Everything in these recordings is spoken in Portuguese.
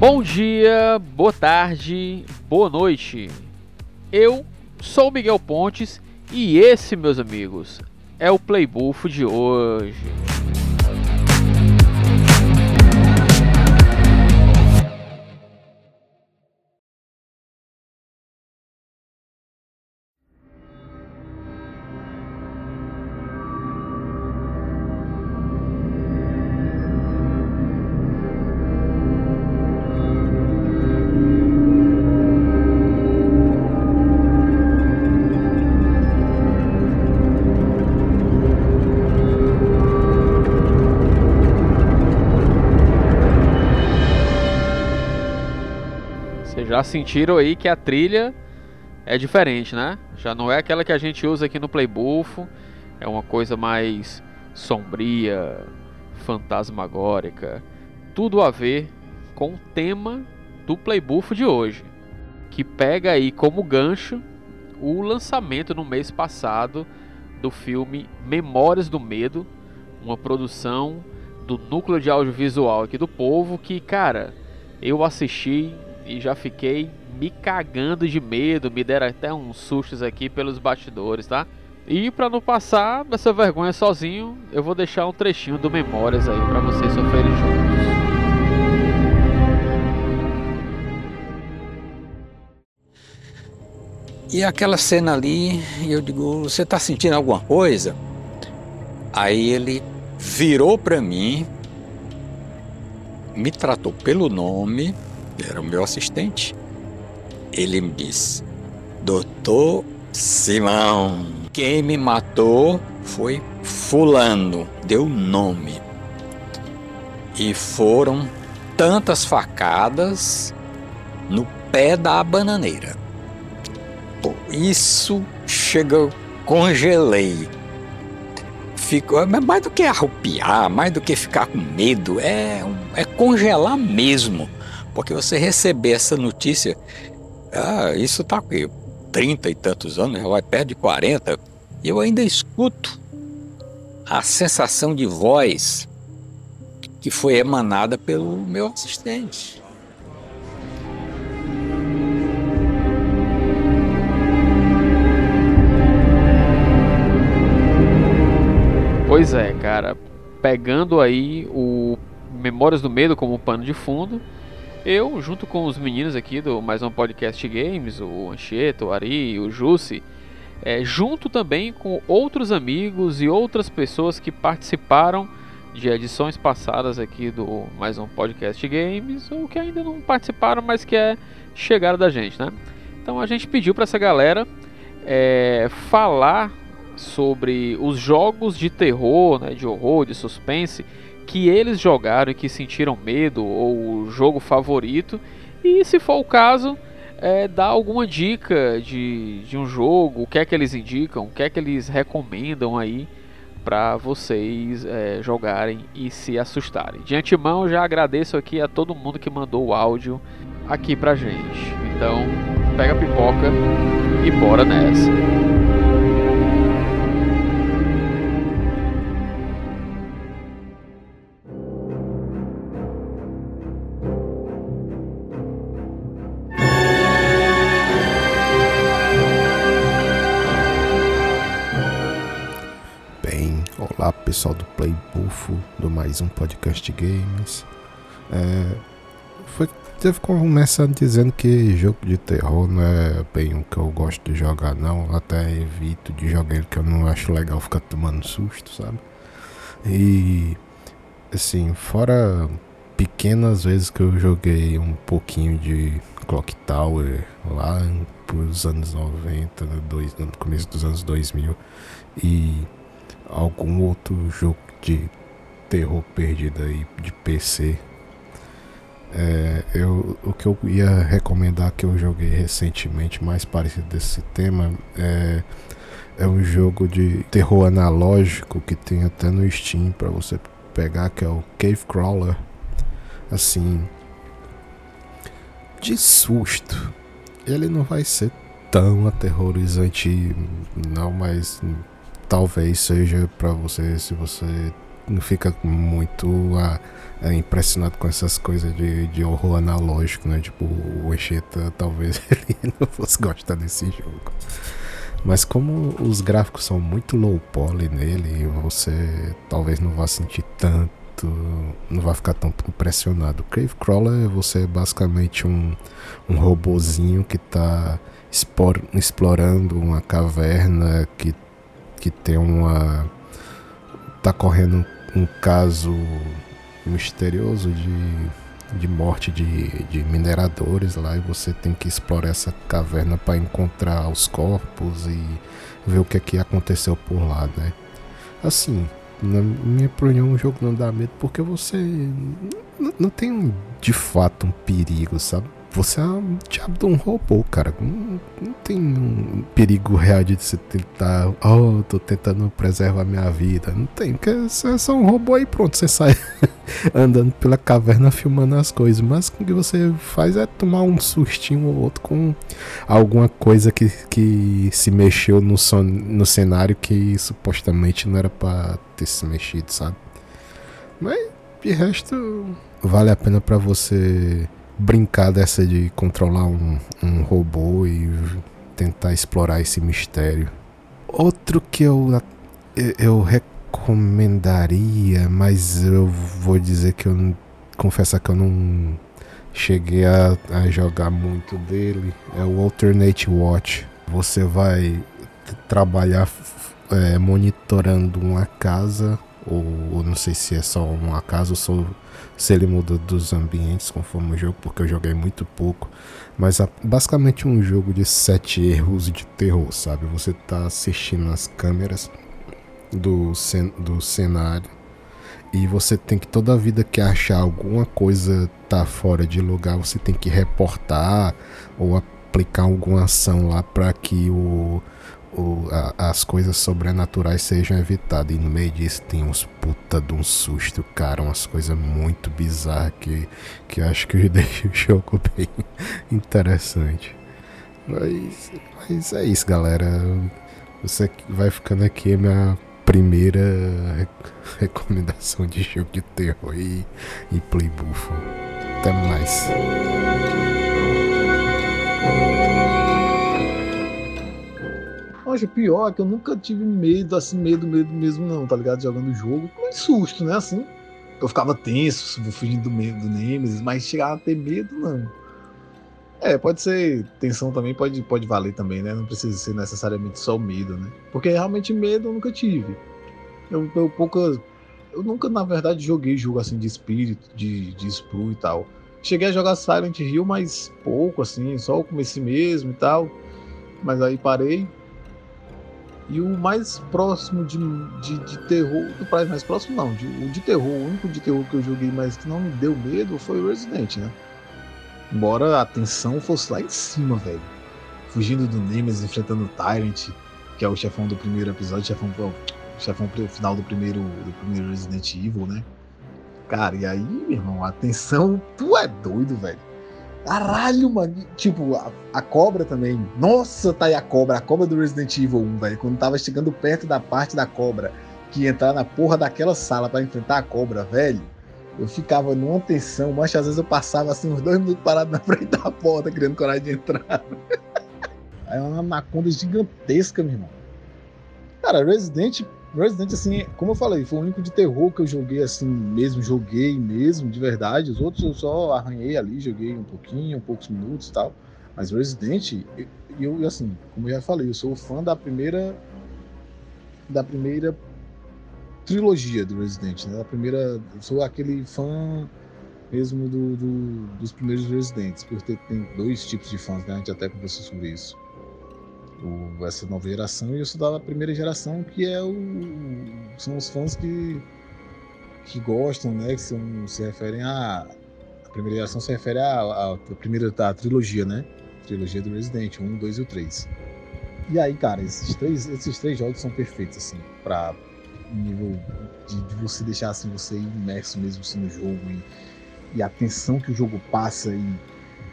Bom dia, boa tarde, boa noite. Eu sou Miguel Pontes e esse, meus amigos, é o Playbuff de hoje. Sentiram aí que a trilha é diferente, né? Já não é aquela que a gente usa aqui no Playbuff, é uma coisa mais sombria, fantasmagórica, tudo a ver com o tema do Playbuff de hoje, que pega aí como gancho o lançamento no mês passado do filme Memórias do Medo, uma produção do núcleo de audiovisual aqui do povo que, cara, eu assisti e já fiquei me cagando de medo, me deram até uns sustos aqui pelos bastidores, tá? E para não passar essa vergonha sozinho, eu vou deixar um trechinho do Memórias aí para vocês sofrerem juntos. E aquela cena ali, eu digo, você tá sentindo alguma coisa? Aí ele virou para mim, me tratou pelo nome era o meu assistente. Ele me disse: Doutor Simão, quem me matou foi Fulano, deu nome. E foram tantas facadas no pé da bananeira. Pô, isso chegou, congelei. Ficou, mais do que arrupiar, mais do que ficar com medo, é, é congelar mesmo. Porque você receber essa notícia, ah, isso está com 30 e tantos anos, já vai perto de 40, e eu ainda escuto a sensação de voz que foi emanada pelo meu assistente. Pois é, cara, pegando aí o Memórias do Medo como pano de fundo, eu, junto com os meninos aqui do mais um podcast games, o Anchieta, o Ari, o Jussi, é, junto também com outros amigos e outras pessoas que participaram de edições passadas aqui do mais um podcast games, ou que ainda não participaram, mas que é chegaram da gente, né? Então a gente pediu para essa galera é, falar sobre os jogos de terror, né, de horror, de suspense que eles jogaram e que sentiram medo ou o jogo favorito. E se for o caso, é, dar alguma dica de, de um jogo, o que é que eles indicam, o que é que eles recomendam aí para vocês é, jogarem e se assustarem. De antemão, já agradeço aqui a todo mundo que mandou o áudio aqui pra gente. Então, pega a pipoca e bora nessa. Pessoal do Play Buffo, do mais um podcast games. É, foi, teve começando dizendo que jogo de terror não é bem o que eu gosto de jogar, não. Até evito de jogar ele, que eu não acho legal ficar tomando susto, sabe? E assim, fora pequenas vezes que eu joguei um pouquinho de Clock Tower lá pros anos 90, dois, no começo dos anos 2000 e algum outro jogo de terror perdido aí de PC. É, eu, o que eu ia recomendar que eu joguei recentemente, mais parecido desse tema, é, é um jogo de terror analógico que tem até no Steam para você pegar, que é o Cave Crawler. Assim, de susto. Ele não vai ser tão aterrorizante, não, mas talvez seja para você se você fica muito ah, é, impressionado com essas coisas de, de horror analógico, né? Tipo, o Echeta talvez ele não fosse gostar desse jogo. Mas como os gráficos são muito low poly nele, você talvez não vá sentir tanto, não vai ficar tão impressionado. Cave Crawler você é basicamente um, um robozinho que está explorando uma caverna que, que tem uma. tá correndo um caso misterioso de de morte de, de mineradores lá e você tem que explorar essa caverna para encontrar os corpos e ver o que é que aconteceu por lá, né? Assim, na minha opinião, o jogo não dá medo porque você não tem de fato um perigo, sabe? Você é um diabo de um robô, cara. Não, não, tem um perigo real de você tentar. Oh, tô tentando preservar minha vida. Não tem, porque você é só um robô e pronto, você sai andando pela caverna filmando as coisas. Mas o que você faz é tomar um sustinho ou outro com alguma coisa que, que se mexeu no, son, no cenário que supostamente não era pra ter se mexido, sabe? Mas de resto, vale a pena para você brincar dessa de controlar um, um robô e tentar explorar esse mistério. Outro que eu, eu recomendaria, mas eu vou dizer que eu confesso que eu não cheguei a, a jogar muito dele, é o Alternate Watch. Você vai trabalhar é, monitorando uma casa, ou, ou, não sei se é só uma casa ou se ele muda dos ambientes conforme o jogo, porque eu joguei muito pouco. Mas é basicamente um jogo de sete erros de terror, sabe? Você tá assistindo as câmeras do, cen do cenário e você tem que toda a vida que achar alguma coisa tá fora de lugar, você tem que reportar ou aplicar alguma ação lá para que o o, a, as coisas sobrenaturais sejam evitadas. E no meio disso tem uns puta de um susto, cara, umas coisas muito bizarras que, que acho que deixa o jogo bem interessante. Mas, mas é isso, galera. Você vai ficando aqui a minha primeira recomendação de jogo de terror e, e play. Até mais. Mas o pior é que eu nunca tive medo, assim, medo, medo mesmo, não, tá ligado? Jogando o jogo. Com susto, né? Assim. Eu ficava tenso, fugindo do medo do Nemesis, mas chegar a ter medo, não. É, pode ser tensão também, pode, pode valer também, né? Não precisa ser necessariamente só medo, né? Porque realmente medo eu nunca tive. Eu, eu. Eu nunca, na verdade, joguei jogo assim de espírito, de, de Sprue e tal. Cheguei a jogar Silent Hill, mas pouco, assim, só o começo mesmo e tal. Mas aí parei. E o mais próximo de, de, de terror, do mais próximo não, de, o de terror, o único de terror que eu joguei, mas que não me deu medo foi o Resident, né? Embora a tensão fosse lá em cima, velho. Fugindo do Nemesis, enfrentando o Tyrant, que é o chefão do primeiro episódio, chefão, chefão final do primeiro, do primeiro Resident Evil, né? Cara, e aí, meu irmão, a tensão, tu é doido, velho. Caralho, mano. Tipo, a, a, cobra também. Nossa, tá aí a cobra. A cobra do Resident Evil 1, velho. Quando tava chegando perto da parte da cobra, que entrar na porra daquela sala para enfrentar a cobra, velho. Eu ficava numa tensão, mas às vezes eu passava assim uns dois minutos parado na frente da porta, querendo coragem de entrar. é uma anaconda gigantesca, meu irmão. Cara, Resident Resident, assim, como eu falei, foi o único de terror que eu joguei assim mesmo, joguei mesmo, de verdade. Os outros eu só arranhei ali, joguei um pouquinho, poucos minutos e tal. Mas Resident, eu, eu assim, como eu já falei, eu sou fã da primeira da primeira trilogia do Resident, né? Da primeira, eu sou aquele fã mesmo do, do, dos primeiros Residentes, porque tem dois tipos de fãs, né? A gente até conversou sobre isso o, essa nova geração e sou da primeira geração que é o são os fãs que que gostam né que são, se referem a a primeira geração se refere à, à, à primeira a trilogia né trilogia do Resident 1, 2 e o 3 e aí cara esses três esses três jogos são perfeitos assim para nível de, de, você deixar assim você imerso mesmo assim, no jogo e, e a tensão que o jogo passa e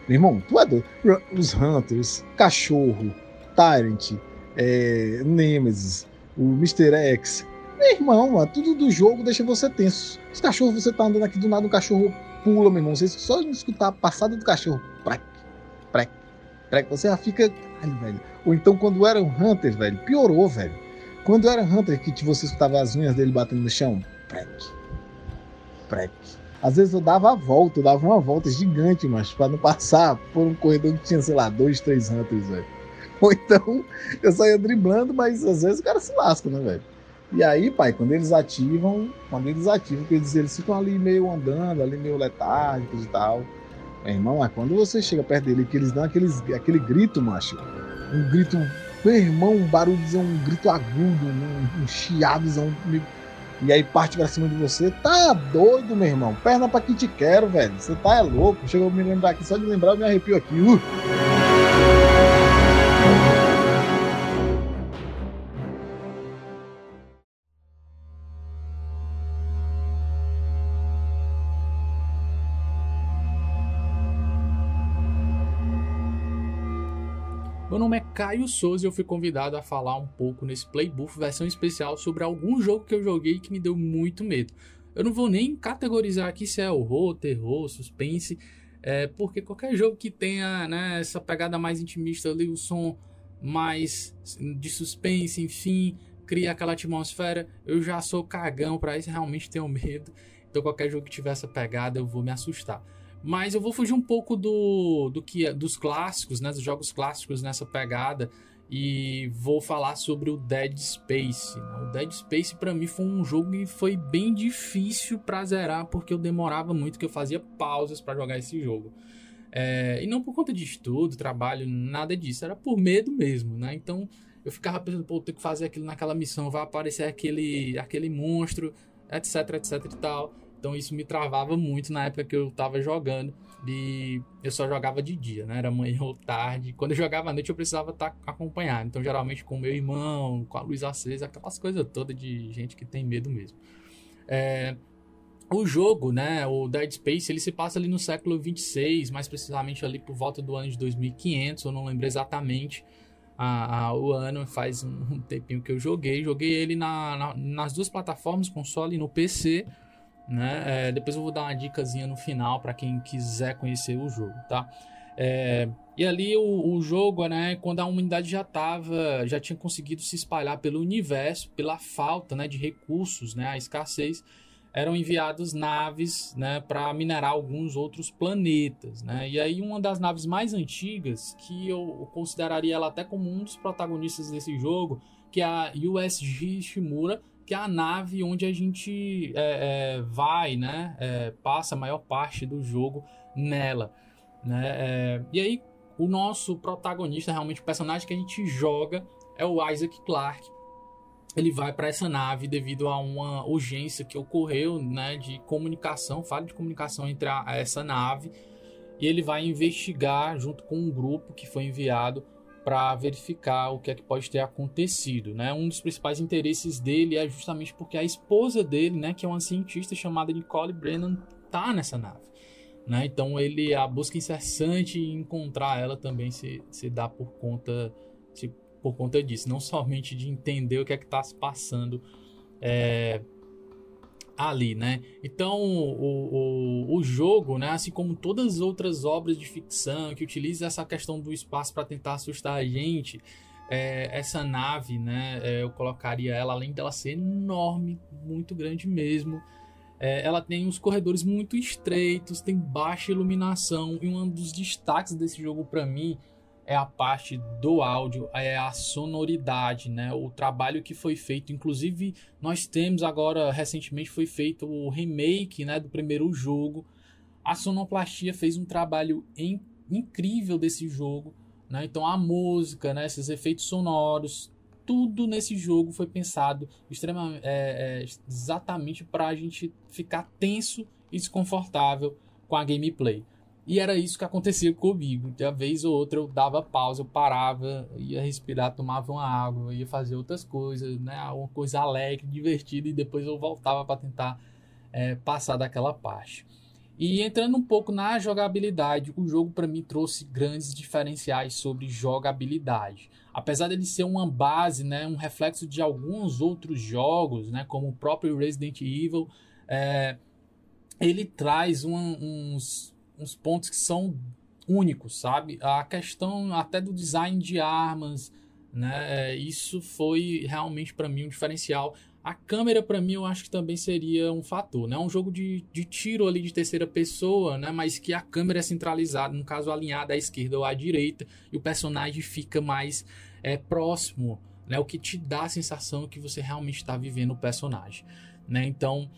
meu irmão, tu é doido. Os Hunters, cachorro, Tyrant, é, Nemesis, o Mr. X, Meu irmão, mano, tudo do jogo deixa você tenso. Os cachorros, você tá andando aqui do nada, um cachorro pula, meu irmão. Você só escutar a passada do cachorro, prec, prec, prec, você já fica. Ai, velho. Ou então quando era um Hunter, velho, piorou, velho. Quando era Hunter, que você escutava as unhas dele batendo no chão, prec, prec. Às vezes eu dava a volta, eu dava uma volta gigante, mas para não passar por um corredor que tinha, sei lá, dois, três Hunters, velho. Ou então eu saía driblando, mas às vezes o cara se lasca, né, velho? E aí, pai, quando eles ativam, quando eles ativam, quer dizer, eles ficam ali meio andando, ali meio letárgicos e tal. Meu irmão, é quando você chega perto dele, que eles dão aqueles, aquele grito, macho. Um grito, meu irmão, um barulhozão, um grito agudo, um, um chiadozão. E aí parte pra cima de você. Tá doido, meu irmão. Perna pra que te quero, velho. Você tá é louco. Chegou a me lembrar aqui, só de lembrar eu me arrepio aqui. Uh! Caio Souza eu fui convidado a falar um pouco nesse Playbuff versão especial sobre algum jogo que eu joguei que me deu muito medo. Eu não vou nem categorizar aqui se é horror, terror, suspense, é, porque qualquer jogo que tenha né, essa pegada mais intimista ali, o som mais de suspense, enfim, cria aquela atmosfera, eu já sou cagão para isso, realmente tenho medo. Então qualquer jogo que tiver essa pegada eu vou me assustar. Mas eu vou fugir um pouco do, do que dos clássicos, né, dos jogos clássicos nessa pegada e vou falar sobre o Dead Space. O Dead Space para mim foi um jogo que foi bem difícil para zerar porque eu demorava muito, que eu fazia pausas para jogar esse jogo. É, e não por conta de estudo, trabalho, nada disso, era por medo mesmo, né? Então eu ficava pensando, pô, tenho que fazer aquilo naquela missão, vai aparecer aquele, aquele monstro, etc, etc e tal. Então isso me travava muito na época que eu tava jogando. E eu só jogava de dia, né? Era manhã ou tarde. Quando eu jogava à noite eu precisava estar tá acompanhado. Então geralmente com meu irmão, com a luz acesa, aquelas coisas todas de gente que tem medo mesmo. É... O jogo, né, o Dead Space, ele se passa ali no século 26, mais precisamente ali por volta do ano de 2500, eu não lembro exatamente a, a, o ano, faz um, tempinho que eu joguei. Joguei ele na, na, nas duas plataformas, console e no PC né? É, depois eu vou dar uma dicasinha no final para quem quiser conhecer o jogo, tá? É, e ali o, o, jogo, né, quando a humanidade já tava, já tinha conseguido se espalhar pelo universo, pela falta, né, de recursos, né, a escassez, eram enviadas naves, né, para minerar alguns outros planetas, né? E aí uma das naves mais antigas, que eu consideraria ela até como um dos protagonistas desse jogo, que é a USG Shimura, que é a nave onde a gente é, é, vai, né? É, passa a maior parte do jogo nela, né? É, e aí o nosso protagonista, realmente o personagem que a gente joga é o Isaac Clarke. Ele vai para essa nave devido a uma urgência que ocorreu, né? De comunicação, falha de comunicação entre a, essa nave e ele vai investigar junto com um grupo que foi enviado para verificar o que é que pode ter acontecido, né? Um dos principais interesses dele é justamente porque a esposa dele, né, que é uma cientista chamada Nicole Brennan, tá nessa nave, né? Então ele a busca incessante em encontrar ela também se, se dá por conta se, por conta disso, não somente de entender o que é que está se passando é, ali, né? Então, o, o, o, jogo, né, assim como todas as outras obras de ficção que utilizam essa questão do espaço para tentar assustar a gente, é, essa nave, né, é, eu colocaria ela, além dela ser enorme, muito grande mesmo, é, ela tem os corredores muito estreitos, tem baixa iluminação, e um dos destaques desse jogo para mim é a parte do áudio, é a sonoridade, né? O trabalho que foi feito, inclusive nós temos agora recentemente foi feito o remake, né, do primeiro jogo. A sonoplastia fez um trabalho in, incrível desse jogo, né? Então a música, né, esses efeitos sonoros, tudo nesse jogo foi pensado extremamente, é, é, exatamente para a gente ficar tenso e desconfortável com a gameplay. E era isso que acontecia comigo. De uma vez ou outra eu dava pausa, eu parava, ia respirar, tomava uma água, ia fazer outras coisas, né? Uma coisa alegre, divertida, e depois eu voltava para tentar é, passar daquela parte. E entrando um pouco na jogabilidade, o jogo para mim trouxe grandes diferenciais sobre jogabilidade. Apesar dele ser uma base, né, um reflexo de alguns outros jogos, né, como o próprio Resident Evil, é, ele traz um, uns, uns pontos que são únicos, sabe? A questão até do design de armas, né? Isso foi realmente para mim um diferencial. A câmera, para mim, eu acho que também seria um fator, né? Um jogo de, de tiro ali de terceira pessoa, né? Mas que a câmera é centralizada, no caso, alinhada à esquerda ou à direita, e o personagem fica mais é, próximo, né? O que te dá a sensação que você realmente está vivendo o personagem, né? Então,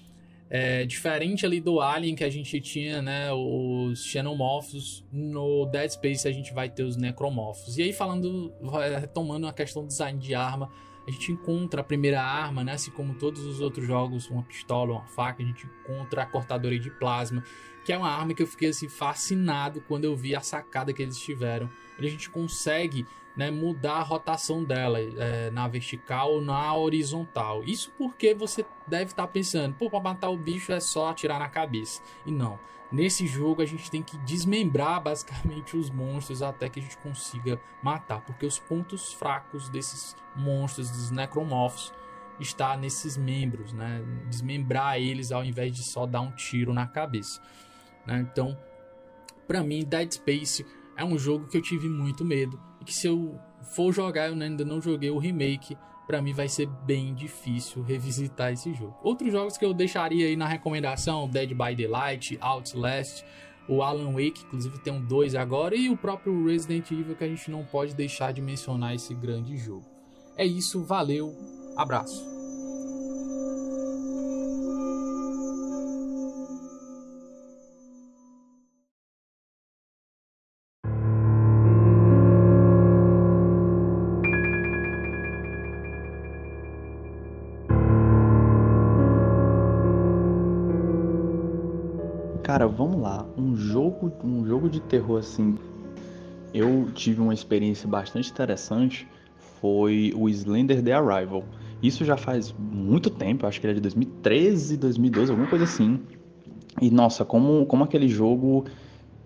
é, diferente ali do Alien que a gente tinha, né, os xenomorfos, no Dead Space a gente vai ter os necromorfos. E aí falando, retomando a questão do design de arma, a gente encontra a primeira arma, né? Assim como todos os outros jogos, uma pistola, uma faca, a gente encontra a cortadora de plasma, que é uma arma que eu fiquei assim fascinado quando eu vi a sacada que eles tiveram. A gente consegue né, mudar a rotação dela é, na vertical ou na horizontal. Isso porque você deve estar tá pensando, pô, para matar o bicho é só atirar na cabeça. E não. Nesse jogo a gente tem que desmembrar basicamente os monstros até que a gente consiga matar, porque os pontos fracos desses monstros, dos necromorphs, está nesses membros, né? Desmembrar eles ao invés de só dar um tiro na cabeça. Né? Então, para mim, Dead Space é um jogo que eu tive muito medo que se eu for jogar, eu ainda não joguei o remake, para mim vai ser bem difícil revisitar esse jogo. Outros jogos que eu deixaria aí na recomendação, Dead by Daylight, Outlast, o Alan Wake, inclusive tem um 2 agora, e o próprio Resident Evil que a gente não pode deixar de mencionar esse grande jogo. É isso, valeu, abraço. Vamos lá. Um jogo, um jogo de terror assim. Eu tive uma experiência bastante interessante. Foi o Slender The Arrival. Isso já faz muito tempo, acho que ele é de 2013, 2012, alguma coisa assim. E nossa, como, como aquele jogo,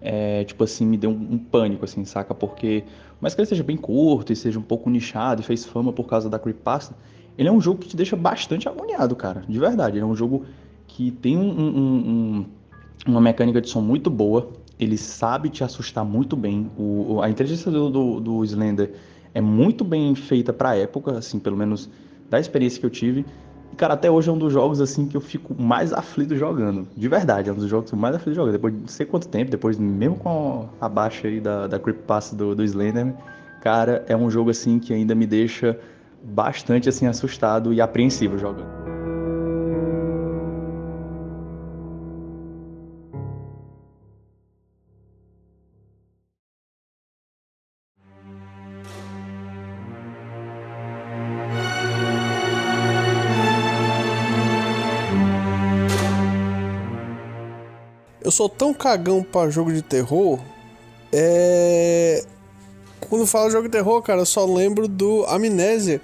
é, tipo assim, me deu um, um, pânico, assim, saca? Porque, mas que ele seja bem curto e seja um pouco nichado e fez fama por causa da creepypasta, ele é um jogo que te deixa bastante agoniado, cara, de verdade. Ele é um jogo que tem um, um uma mecânica de som muito boa, ele sabe te assustar muito bem. O, a inteligência do, do, do Slender é muito bem feita para a época, assim, pelo menos da experiência que eu tive. E, cara, até hoje é um dos jogos, assim, que eu fico mais aflito jogando. De verdade, é um dos jogos que eu mais aflito jogando. Depois de não sei quanto tempo, depois, mesmo com a baixa aí da, da Creepypasta do, do Slender, cara, é um jogo, assim, que ainda me deixa bastante, assim, assustado e apreensivo jogando. Sou tão cagão pra jogo de terror. É. Quando falo jogo de terror, cara, eu só lembro do Amnésia.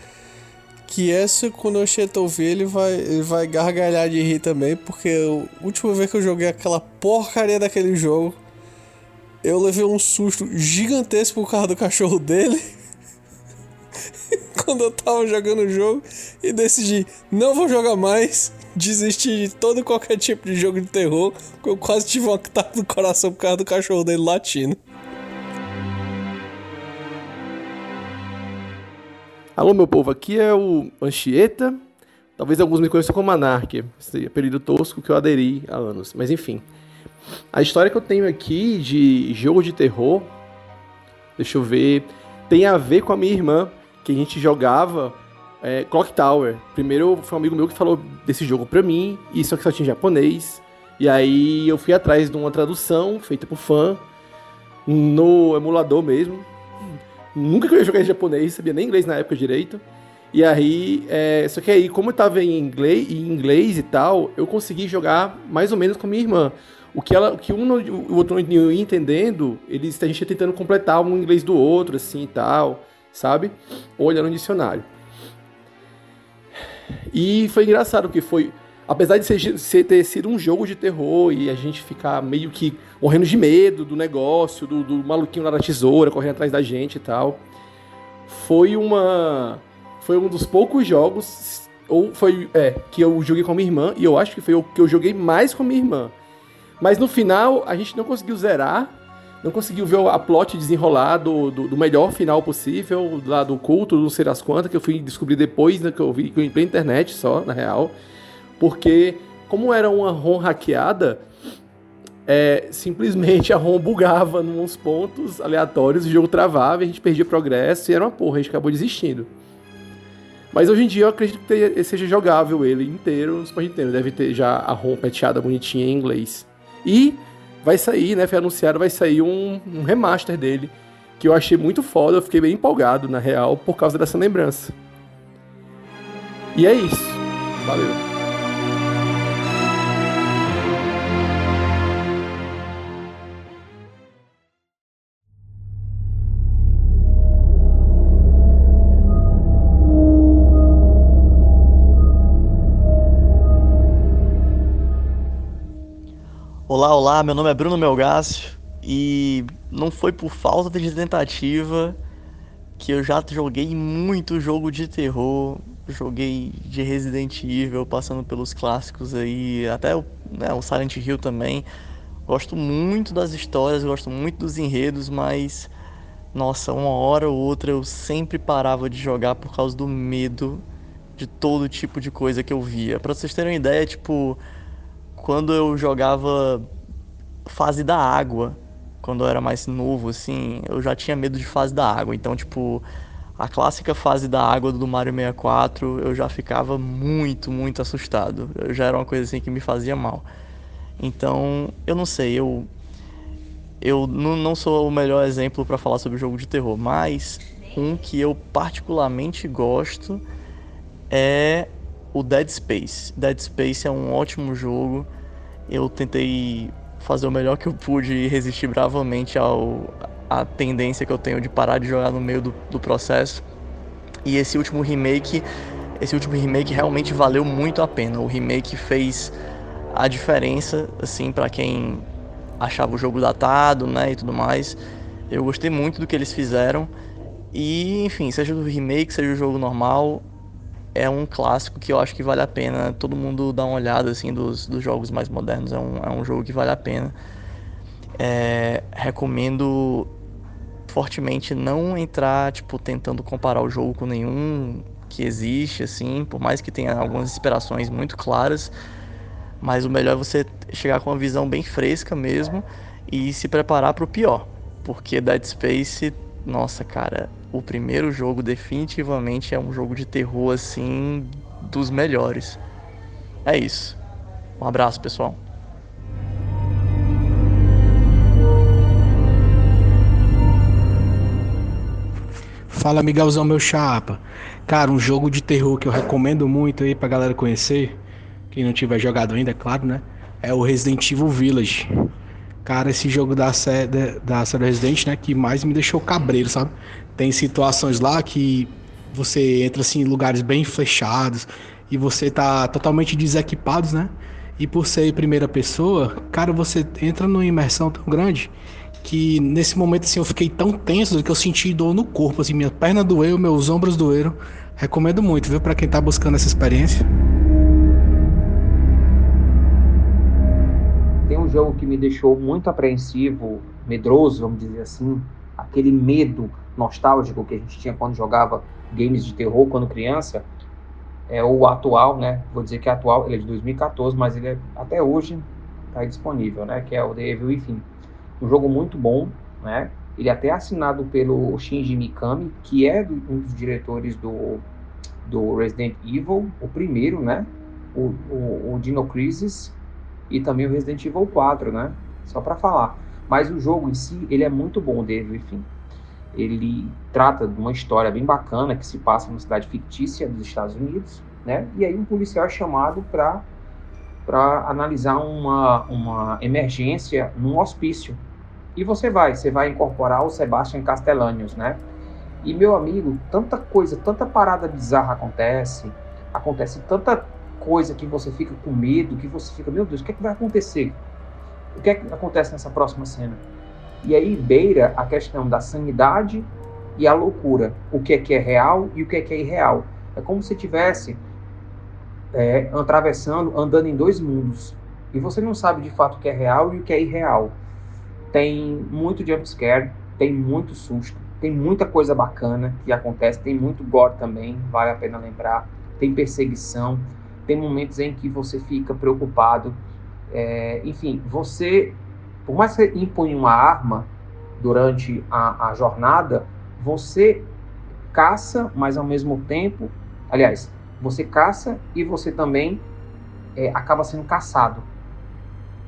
Que essa, quando o Cheto ouvir, ele vai, ele vai gargalhar de rir também. Porque a última vez que eu joguei aquela porcaria daquele jogo, eu levei um susto gigantesco por causa do cachorro dele. quando eu tava jogando o jogo e decidi, não vou jogar mais desistir de todo qualquer tipo de jogo de terror, porque eu quase tive um ataque no coração por causa do cachorro dele latindo. Alô, meu povo, aqui é o Anchieta. Talvez alguns me conheçam como Anarquia, esse apelido tosco que eu aderi há anos. Mas enfim, a história que eu tenho aqui de jogo de terror, deixa eu ver, tem a ver com a minha irmã, que a gente jogava é, Clock Tower. Primeiro foi um amigo meu que falou desse jogo pra mim, e só que só tinha japonês. E aí eu fui atrás de uma tradução feita por fã, no emulador mesmo. Nunca que eu ia jogar em japonês, sabia nem inglês na época direito. E aí, é, só que aí, como eu tava em inglês, em inglês e tal, eu consegui jogar mais ou menos com minha irmã. O que, ela, o que um o outro não ia entendendo, eles, a gente ia tentando completar um inglês do outro, assim e tal, sabe? Olhando no dicionário. E foi engraçado que foi apesar de ser, ter sido um jogo de terror e a gente ficar meio que morrendo de medo do negócio, do, do maluquinho lá da tesoura correndo atrás da gente e tal, foi uma. Foi um dos poucos jogos. Ou foi. É, que eu joguei com a minha irmã, e eu acho que foi o que eu joguei mais com a minha irmã. Mas no final, a gente não conseguiu zerar, não conseguiu ver a plot desenrolar do, do, do melhor final possível, lá do culto, não sei das quantas, que eu fui descobrir depois, né, que eu vi que eu pela internet só, na real. Porque, como era uma ROM hackeada, é, simplesmente a ROM bugava nos pontos aleatórios, o jogo travava a gente perdia progresso e era uma porra, a gente acabou desistindo. Mas hoje em dia eu acredito que seja jogável ele inteiro no Super Nintendo. Deve ter já a ROM peteada bonitinha em inglês. E vai sair, né? Foi anunciado, vai sair um, um remaster dele. Que eu achei muito foda, eu fiquei bem empolgado, na real, por causa dessa lembrança. E é isso. Valeu. Olá, olá, meu nome é Bruno Melgácio e não foi por falta de tentativa que eu já joguei muito jogo de terror, joguei de Resident Evil, passando pelos clássicos aí, até o, né, o Silent Hill também. Gosto muito das histórias, gosto muito dos enredos, mas nossa, uma hora ou outra eu sempre parava de jogar por causa do medo de todo tipo de coisa que eu via. Para vocês terem uma ideia, tipo, quando eu jogava fase da água, quando eu era mais novo, assim, eu já tinha medo de fase da água. Então, tipo, a clássica fase da água do Mario 64, eu já ficava muito, muito assustado. Eu já era uma coisa assim que me fazia mal. Então, eu não sei, eu eu não sou o melhor exemplo para falar sobre jogo de terror, mas um que eu particularmente gosto é o Dead Space. Dead Space é um ótimo jogo. Eu tentei fazer o melhor que eu pude e resistir bravamente ao a tendência que eu tenho de parar de jogar no meio do, do processo. E esse último remake, esse último remake realmente valeu muito a pena. O remake fez a diferença assim para quem achava o jogo datado, né, e tudo mais. Eu gostei muito do que eles fizeram. E, enfim, seja do remake, seja o jogo normal, é um clássico que eu acho que vale a pena todo mundo dar uma olhada assim dos, dos jogos mais modernos. É um, é um jogo que vale a pena. É, recomendo fortemente não entrar tipo tentando comparar o jogo com nenhum que existe assim, por mais que tenha algumas inspirações muito claras, mas o melhor é você chegar com uma visão bem fresca mesmo e se preparar para o pior, porque Dead Space, nossa cara, o primeiro jogo definitivamente é um jogo de terror assim dos melhores. É isso. Um abraço, pessoal. Fala, Miguelzão, meu chapa. Cara, um jogo de terror que eu recomendo muito aí pra galera conhecer, quem não tiver jogado ainda, é claro, né? É o Resident Evil Village. Cara, esse jogo da série, da série Resident, né, que mais me deixou cabreiro, sabe? Tem situações lá que você entra assim em lugares bem fechados e você tá totalmente desequipado, né? E por ser primeira pessoa, cara, você entra numa imersão tão grande que nesse momento assim eu fiquei tão tenso que eu senti dor no corpo, assim, minha perna doeu, meus ombros doeram. Recomendo muito, viu, para quem tá buscando essa experiência. Tem um jogo que me deixou muito apreensivo, medroso, vamos dizer assim, aquele medo nostálgico que a gente tinha quando jogava games de terror quando criança, é o atual, né? Vou dizer que é atual, ele é de 2014, mas ele é, até hoje está disponível, né? Que é o The Evil Within. Um jogo muito bom, né? Ele é até assinado pelo Shinji Mikami, que é um dos diretores do, do Resident Evil, o primeiro, né? O, o, o Dino Crisis e também o Resident Evil 4, né? Só para falar. Mas o jogo em si, ele é muito bom, Evil Within ele trata de uma história bem bacana que se passa numa cidade fictícia dos Estados Unidos, né? E aí um policial é chamado para para analisar uma, uma emergência num hospício. E você vai, você vai incorporar o Sebastian Castellanius, né? E meu amigo, tanta coisa, tanta parada bizarra acontece, acontece tanta coisa que você fica com medo, que você fica, meu Deus, o que, é que vai acontecer? O que é que acontece nessa próxima cena? E aí beira a questão da sanidade e a loucura. O que é que é real e o que é que é irreal. É como se tivesse é, atravessando, andando em dois mundos. E você não sabe de fato o que é real e o que é irreal. Tem muito jumpscare, tem muito susto, tem muita coisa bacana que acontece, tem muito gore também, vale a pena lembrar. Tem perseguição, tem momentos em que você fica preocupado. É, enfim, você, por mais que você impunha uma arma durante a, a jornada, você caça, mas ao mesmo tempo, aliás, você caça e você também é, acaba sendo caçado.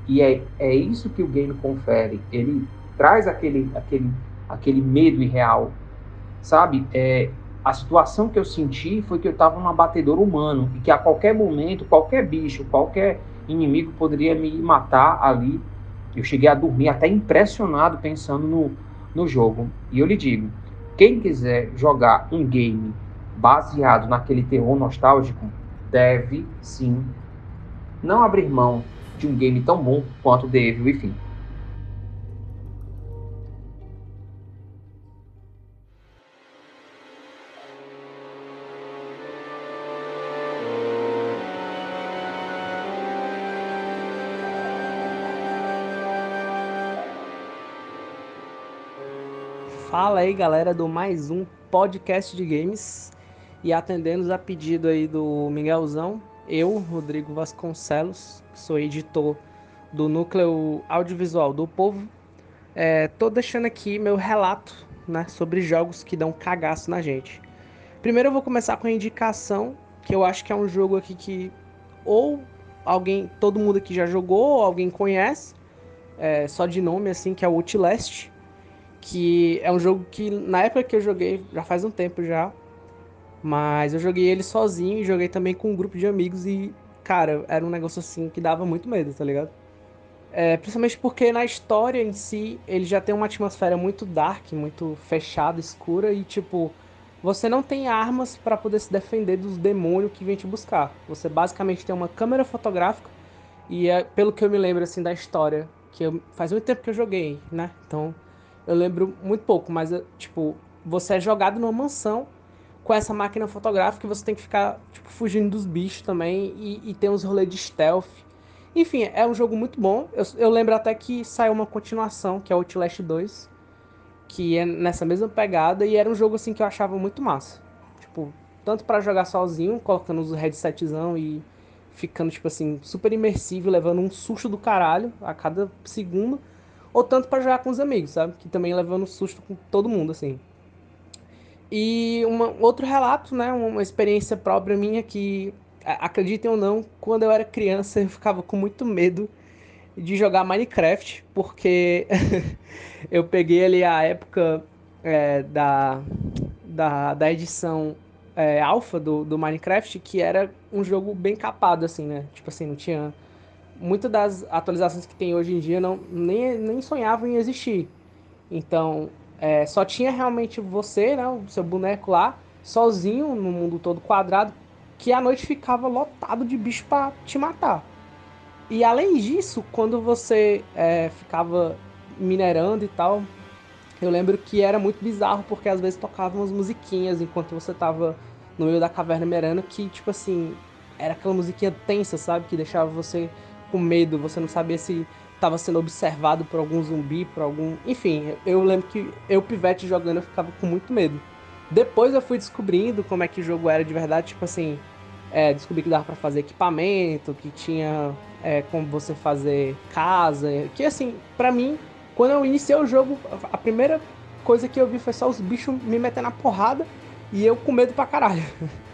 E é, é isso que o game confere. Ele traz aquele, aquele, aquele medo irreal. Sabe? É, a situação que eu senti foi que eu estava num abatedor humano e que a qualquer momento, qualquer bicho, qualquer inimigo poderia me matar ali. Eu cheguei a dormir até impressionado pensando no, no jogo. E eu lhe digo, quem quiser jogar um game baseado naquele terror nostálgico, deve sim não abrir mão de um game tão bom quanto The Evil Within. Fala aí galera do mais um podcast de games e atendendo a pedido aí do Miguelzão, eu, Rodrigo Vasconcelos, sou editor do Núcleo Audiovisual do Povo, é, tô deixando aqui meu relato né, sobre jogos que dão cagaço na gente. Primeiro eu vou começar com a indicação, que eu acho que é um jogo aqui que ou alguém, todo mundo aqui já jogou, ou alguém conhece, é, só de nome assim, que é o Outlast, que é um jogo que na época que eu joguei, já faz um tempo já, mas eu joguei ele sozinho e joguei também com um grupo de amigos e, cara, era um negócio assim que dava muito medo, tá ligado? É, principalmente porque na história em si ele já tem uma atmosfera muito dark, muito fechada, escura e tipo, você não tem armas para poder se defender dos demônios que vêm te buscar. Você basicamente tem uma câmera fotográfica e é, pelo que eu me lembro assim da história, que eu, faz muito tempo que eu joguei, né? Então, eu lembro muito pouco, mas tipo, você é jogado numa mansão com essa máquina fotográfica você tem que ficar tipo, fugindo dos bichos também e, e tem uns rolês de stealth. Enfim, é um jogo muito bom. Eu, eu lembro até que saiu uma continuação, que é Outlast 2, que é nessa mesma pegada e era um jogo assim que eu achava muito massa. Tipo, tanto para jogar sozinho, colocando os headsetzão e ficando tipo assim super imersivo, levando um susto do caralho a cada segundo, ou tanto para jogar com os amigos, sabe? Que também levando susto com todo mundo assim. E um outro relato, né, uma experiência própria minha que, acreditem ou não, quando eu era criança eu ficava com muito medo de jogar Minecraft, porque eu peguei ali a época é, da, da, da edição é, alfa do, do Minecraft, que era um jogo bem capado, assim, né? Tipo assim, não tinha... Muitas das atualizações que tem hoje em dia não, nem, nem sonhavam em existir. Então, é, só tinha realmente você, né, o seu boneco lá, sozinho no mundo todo quadrado, que à noite ficava lotado de bicho para te matar. E além disso, quando você é, ficava minerando e tal, eu lembro que era muito bizarro, porque às vezes tocavam umas musiquinhas enquanto você tava no meio da caverna minerando, que tipo assim, era aquela musiquinha tensa, sabe? Que deixava você com medo, você não sabia se estava sendo observado por algum zumbi, por algum. Enfim, eu lembro que eu, pivete, jogando, eu ficava com muito medo. Depois eu fui descobrindo como é que o jogo era de verdade, tipo assim, é, descobri que dava para fazer equipamento, que tinha é, como você fazer casa, que assim, para mim, quando eu iniciei o jogo, a primeira coisa que eu vi foi só os bichos me metendo na porrada e eu com medo pra caralho.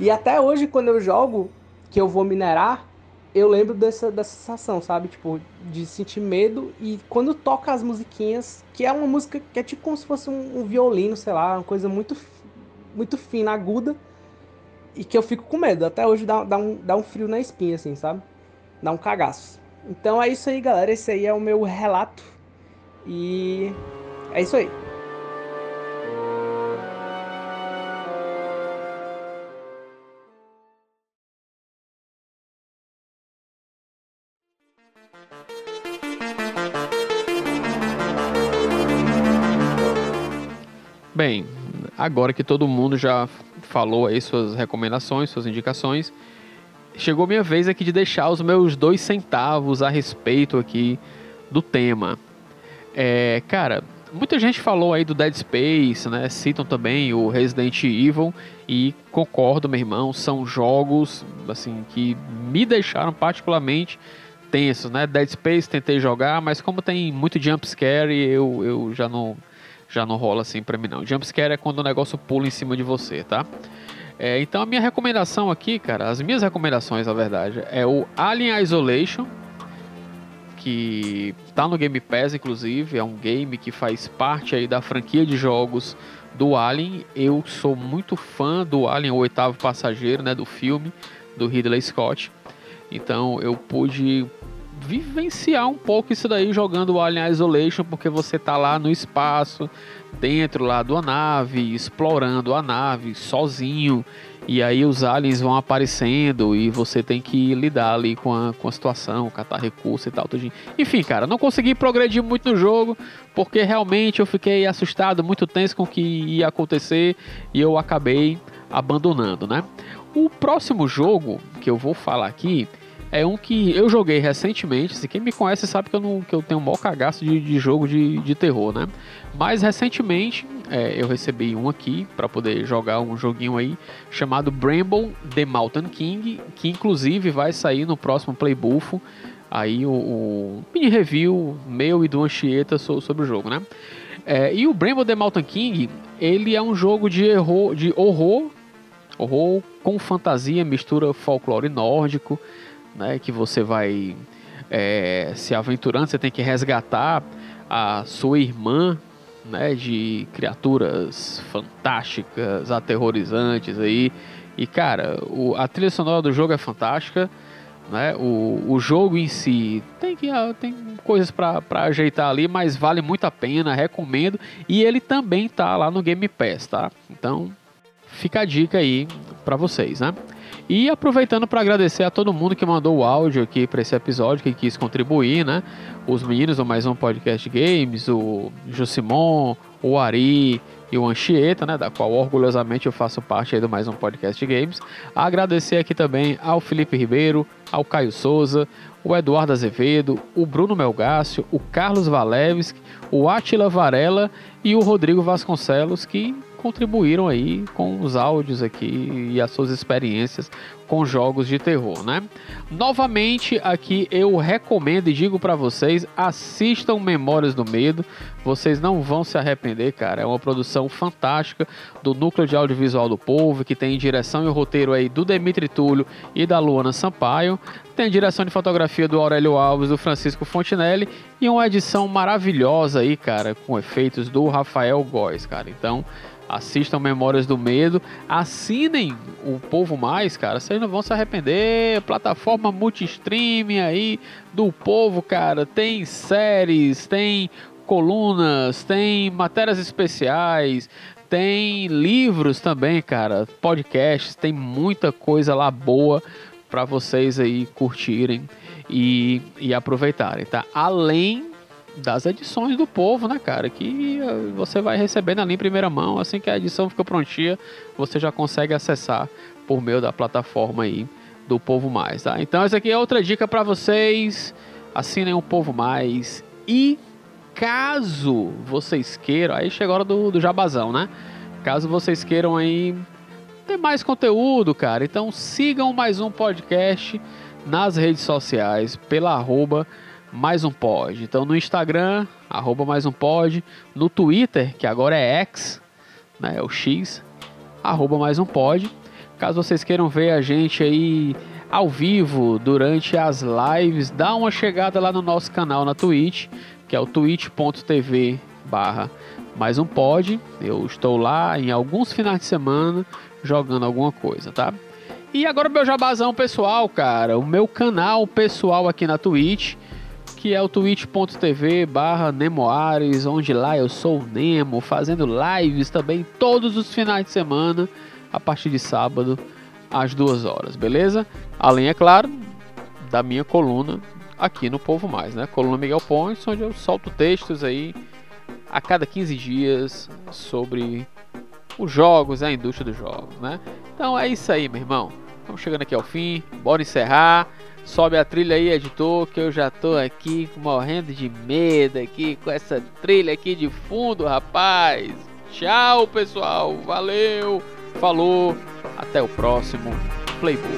E até hoje, quando eu jogo, que eu vou minerar, eu lembro dessa, dessa sensação, sabe? Tipo, de sentir medo e quando toca as musiquinhas, que é uma música que é tipo como se fosse um, um violino, sei lá, uma coisa muito, muito fina, aguda, e que eu fico com medo. Até hoje dá, dá, um, dá um frio na espinha, assim, sabe? Dá um cagaço. Então é isso aí, galera. Esse aí é o meu relato. E é isso aí. Bem, agora que todo mundo já falou aí suas recomendações, suas indicações, chegou minha vez aqui de deixar os meus dois centavos a respeito aqui do tema. É, cara, muita gente falou aí do Dead Space, né? Citam também o Resident Evil e concordo, meu irmão, são jogos assim que me deixaram particularmente tensos, né? Dead Space tentei jogar, mas como tem muito jump scare, eu, eu já não já não rola assim pra mim não. Jump scare é quando o negócio pula em cima de você, tá? É, então a minha recomendação aqui, cara, as minhas recomendações, na verdade, é o Alien Isolation, que tá no Game Pass, inclusive, é um game que faz parte aí da franquia de jogos do Alien. Eu sou muito fã do Alien, o oitavo passageiro, né, do filme do Ridley Scott. Então eu pude vivenciar um pouco isso daí jogando o Alien Isolation, porque você tá lá no espaço, dentro lá da nave, explorando a nave sozinho, e aí os aliens vão aparecendo e você tem que lidar ali com a, com a situação, catar recurso e tal. Tudinho. Enfim, cara, não consegui progredir muito no jogo, porque realmente eu fiquei assustado, muito tenso com o que ia acontecer, e eu acabei abandonando, né? O próximo jogo que eu vou falar aqui é um que eu joguei recentemente. Se quem me conhece sabe que eu, não, que eu tenho um maior cagaço de, de jogo de, de terror, né? Mas recentemente é, eu recebi um aqui para poder jogar um joguinho aí chamado Bramble The Mountain King, que inclusive vai sair no próximo Playbufo. Aí o, o, mini review meu e do Anchieta sobre o jogo, né? É, e o Bramble The Mountain King, ele é um jogo de, erro, de horror, horror com fantasia, mistura folclore nórdico né, que você vai é, se aventurando, você tem que resgatar a sua irmã, né, de criaturas fantásticas, aterrorizantes aí. E cara, o, a trilha sonora do jogo é fantástica, né? O, o jogo em si tem que ah, tem coisas para ajeitar ali, mas vale muito a pena, recomendo. E ele também tá lá no Game Pass, tá? Então fica a dica aí para vocês, né? E aproveitando para agradecer a todo mundo que mandou o áudio aqui para esse episódio, que quis contribuir, né? Os meninos do Mais Um Podcast Games, o Josimon, o Ari e o Anchieta, né? Da qual orgulhosamente eu faço parte do Mais Um Podcast Games. Agradecer aqui também ao Felipe Ribeiro, ao Caio Souza, o Eduardo Azevedo, o Bruno Melgácio, o Carlos Valevski, o Atila Varela e o Rodrigo Vasconcelos, que contribuíram aí com os áudios aqui e as suas experiências com jogos de terror, né? Novamente aqui eu recomendo e digo para vocês, assistam Memórias do Medo, vocês não vão se arrepender, cara. É uma produção fantástica do Núcleo de Audiovisual do Povo, que tem direção e roteiro aí do Demitri Túlio e da Luana Sampaio. Tem direção de fotografia do Aurélio Alves, do Francisco Fontinelli e uma edição maravilhosa aí, cara, com efeitos do Rafael Góes, cara. Então, assistam Memórias do Medo, assinem o Povo Mais, cara, vocês não vão se arrepender. Plataforma multistream aí do Povo, cara, tem séries, tem colunas, tem matérias especiais, tem livros também, cara, podcasts, tem muita coisa lá boa para vocês aí curtirem e, e aproveitarem, tá? Além das edições do povo, né, cara? Que eh, você vai recebendo ali em primeira mão, assim que a edição fica prontinha, você já consegue acessar por meio da plataforma aí do Povo Mais, tá? Então essa aqui é outra dica para vocês. Assinem o Povo Mais e caso vocês queiram, aí chega a hora do, do jabazão, né? Caso vocês queiram aí ter mais conteúdo, cara, então sigam mais um podcast nas redes sociais pela mais um pod. Então no Instagram, arroba mais um pod, no Twitter, que agora é X, né, é o X, arroba mais um pod. Caso vocês queiram ver a gente aí ao vivo durante as lives, dá uma chegada lá no nosso canal na Twitch, que é o twitch.tv barra mais um pod. Eu estou lá em alguns finais de semana jogando alguma coisa, tá? E agora meu jabazão pessoal, cara, o meu canal pessoal aqui na Twitch, que é o twitch.tv barra Nemoares, onde lá eu sou o Nemo, fazendo lives também todos os finais de semana, a partir de sábado, às duas horas, beleza? Além, é claro, da minha coluna aqui no Povo Mais, né? Coluna Miguel Pontes, onde eu solto textos aí a cada 15 dias sobre os jogos, a indústria dos jogos, né? Então é isso aí, meu irmão. Estamos chegando aqui ao fim, bora encerrar. Sobe a trilha aí, editor, que eu já tô aqui morrendo de medo aqui com essa trilha aqui de fundo, rapaz. Tchau, pessoal. Valeu. Falou. Até o próximo Playbook.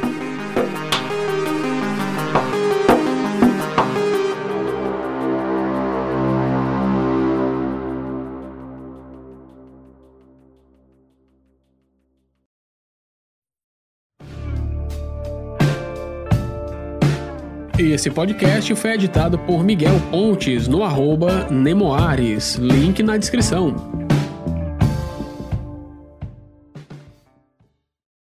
Esse podcast foi editado por Miguel Pontes no arroba Nemoares, link na descrição.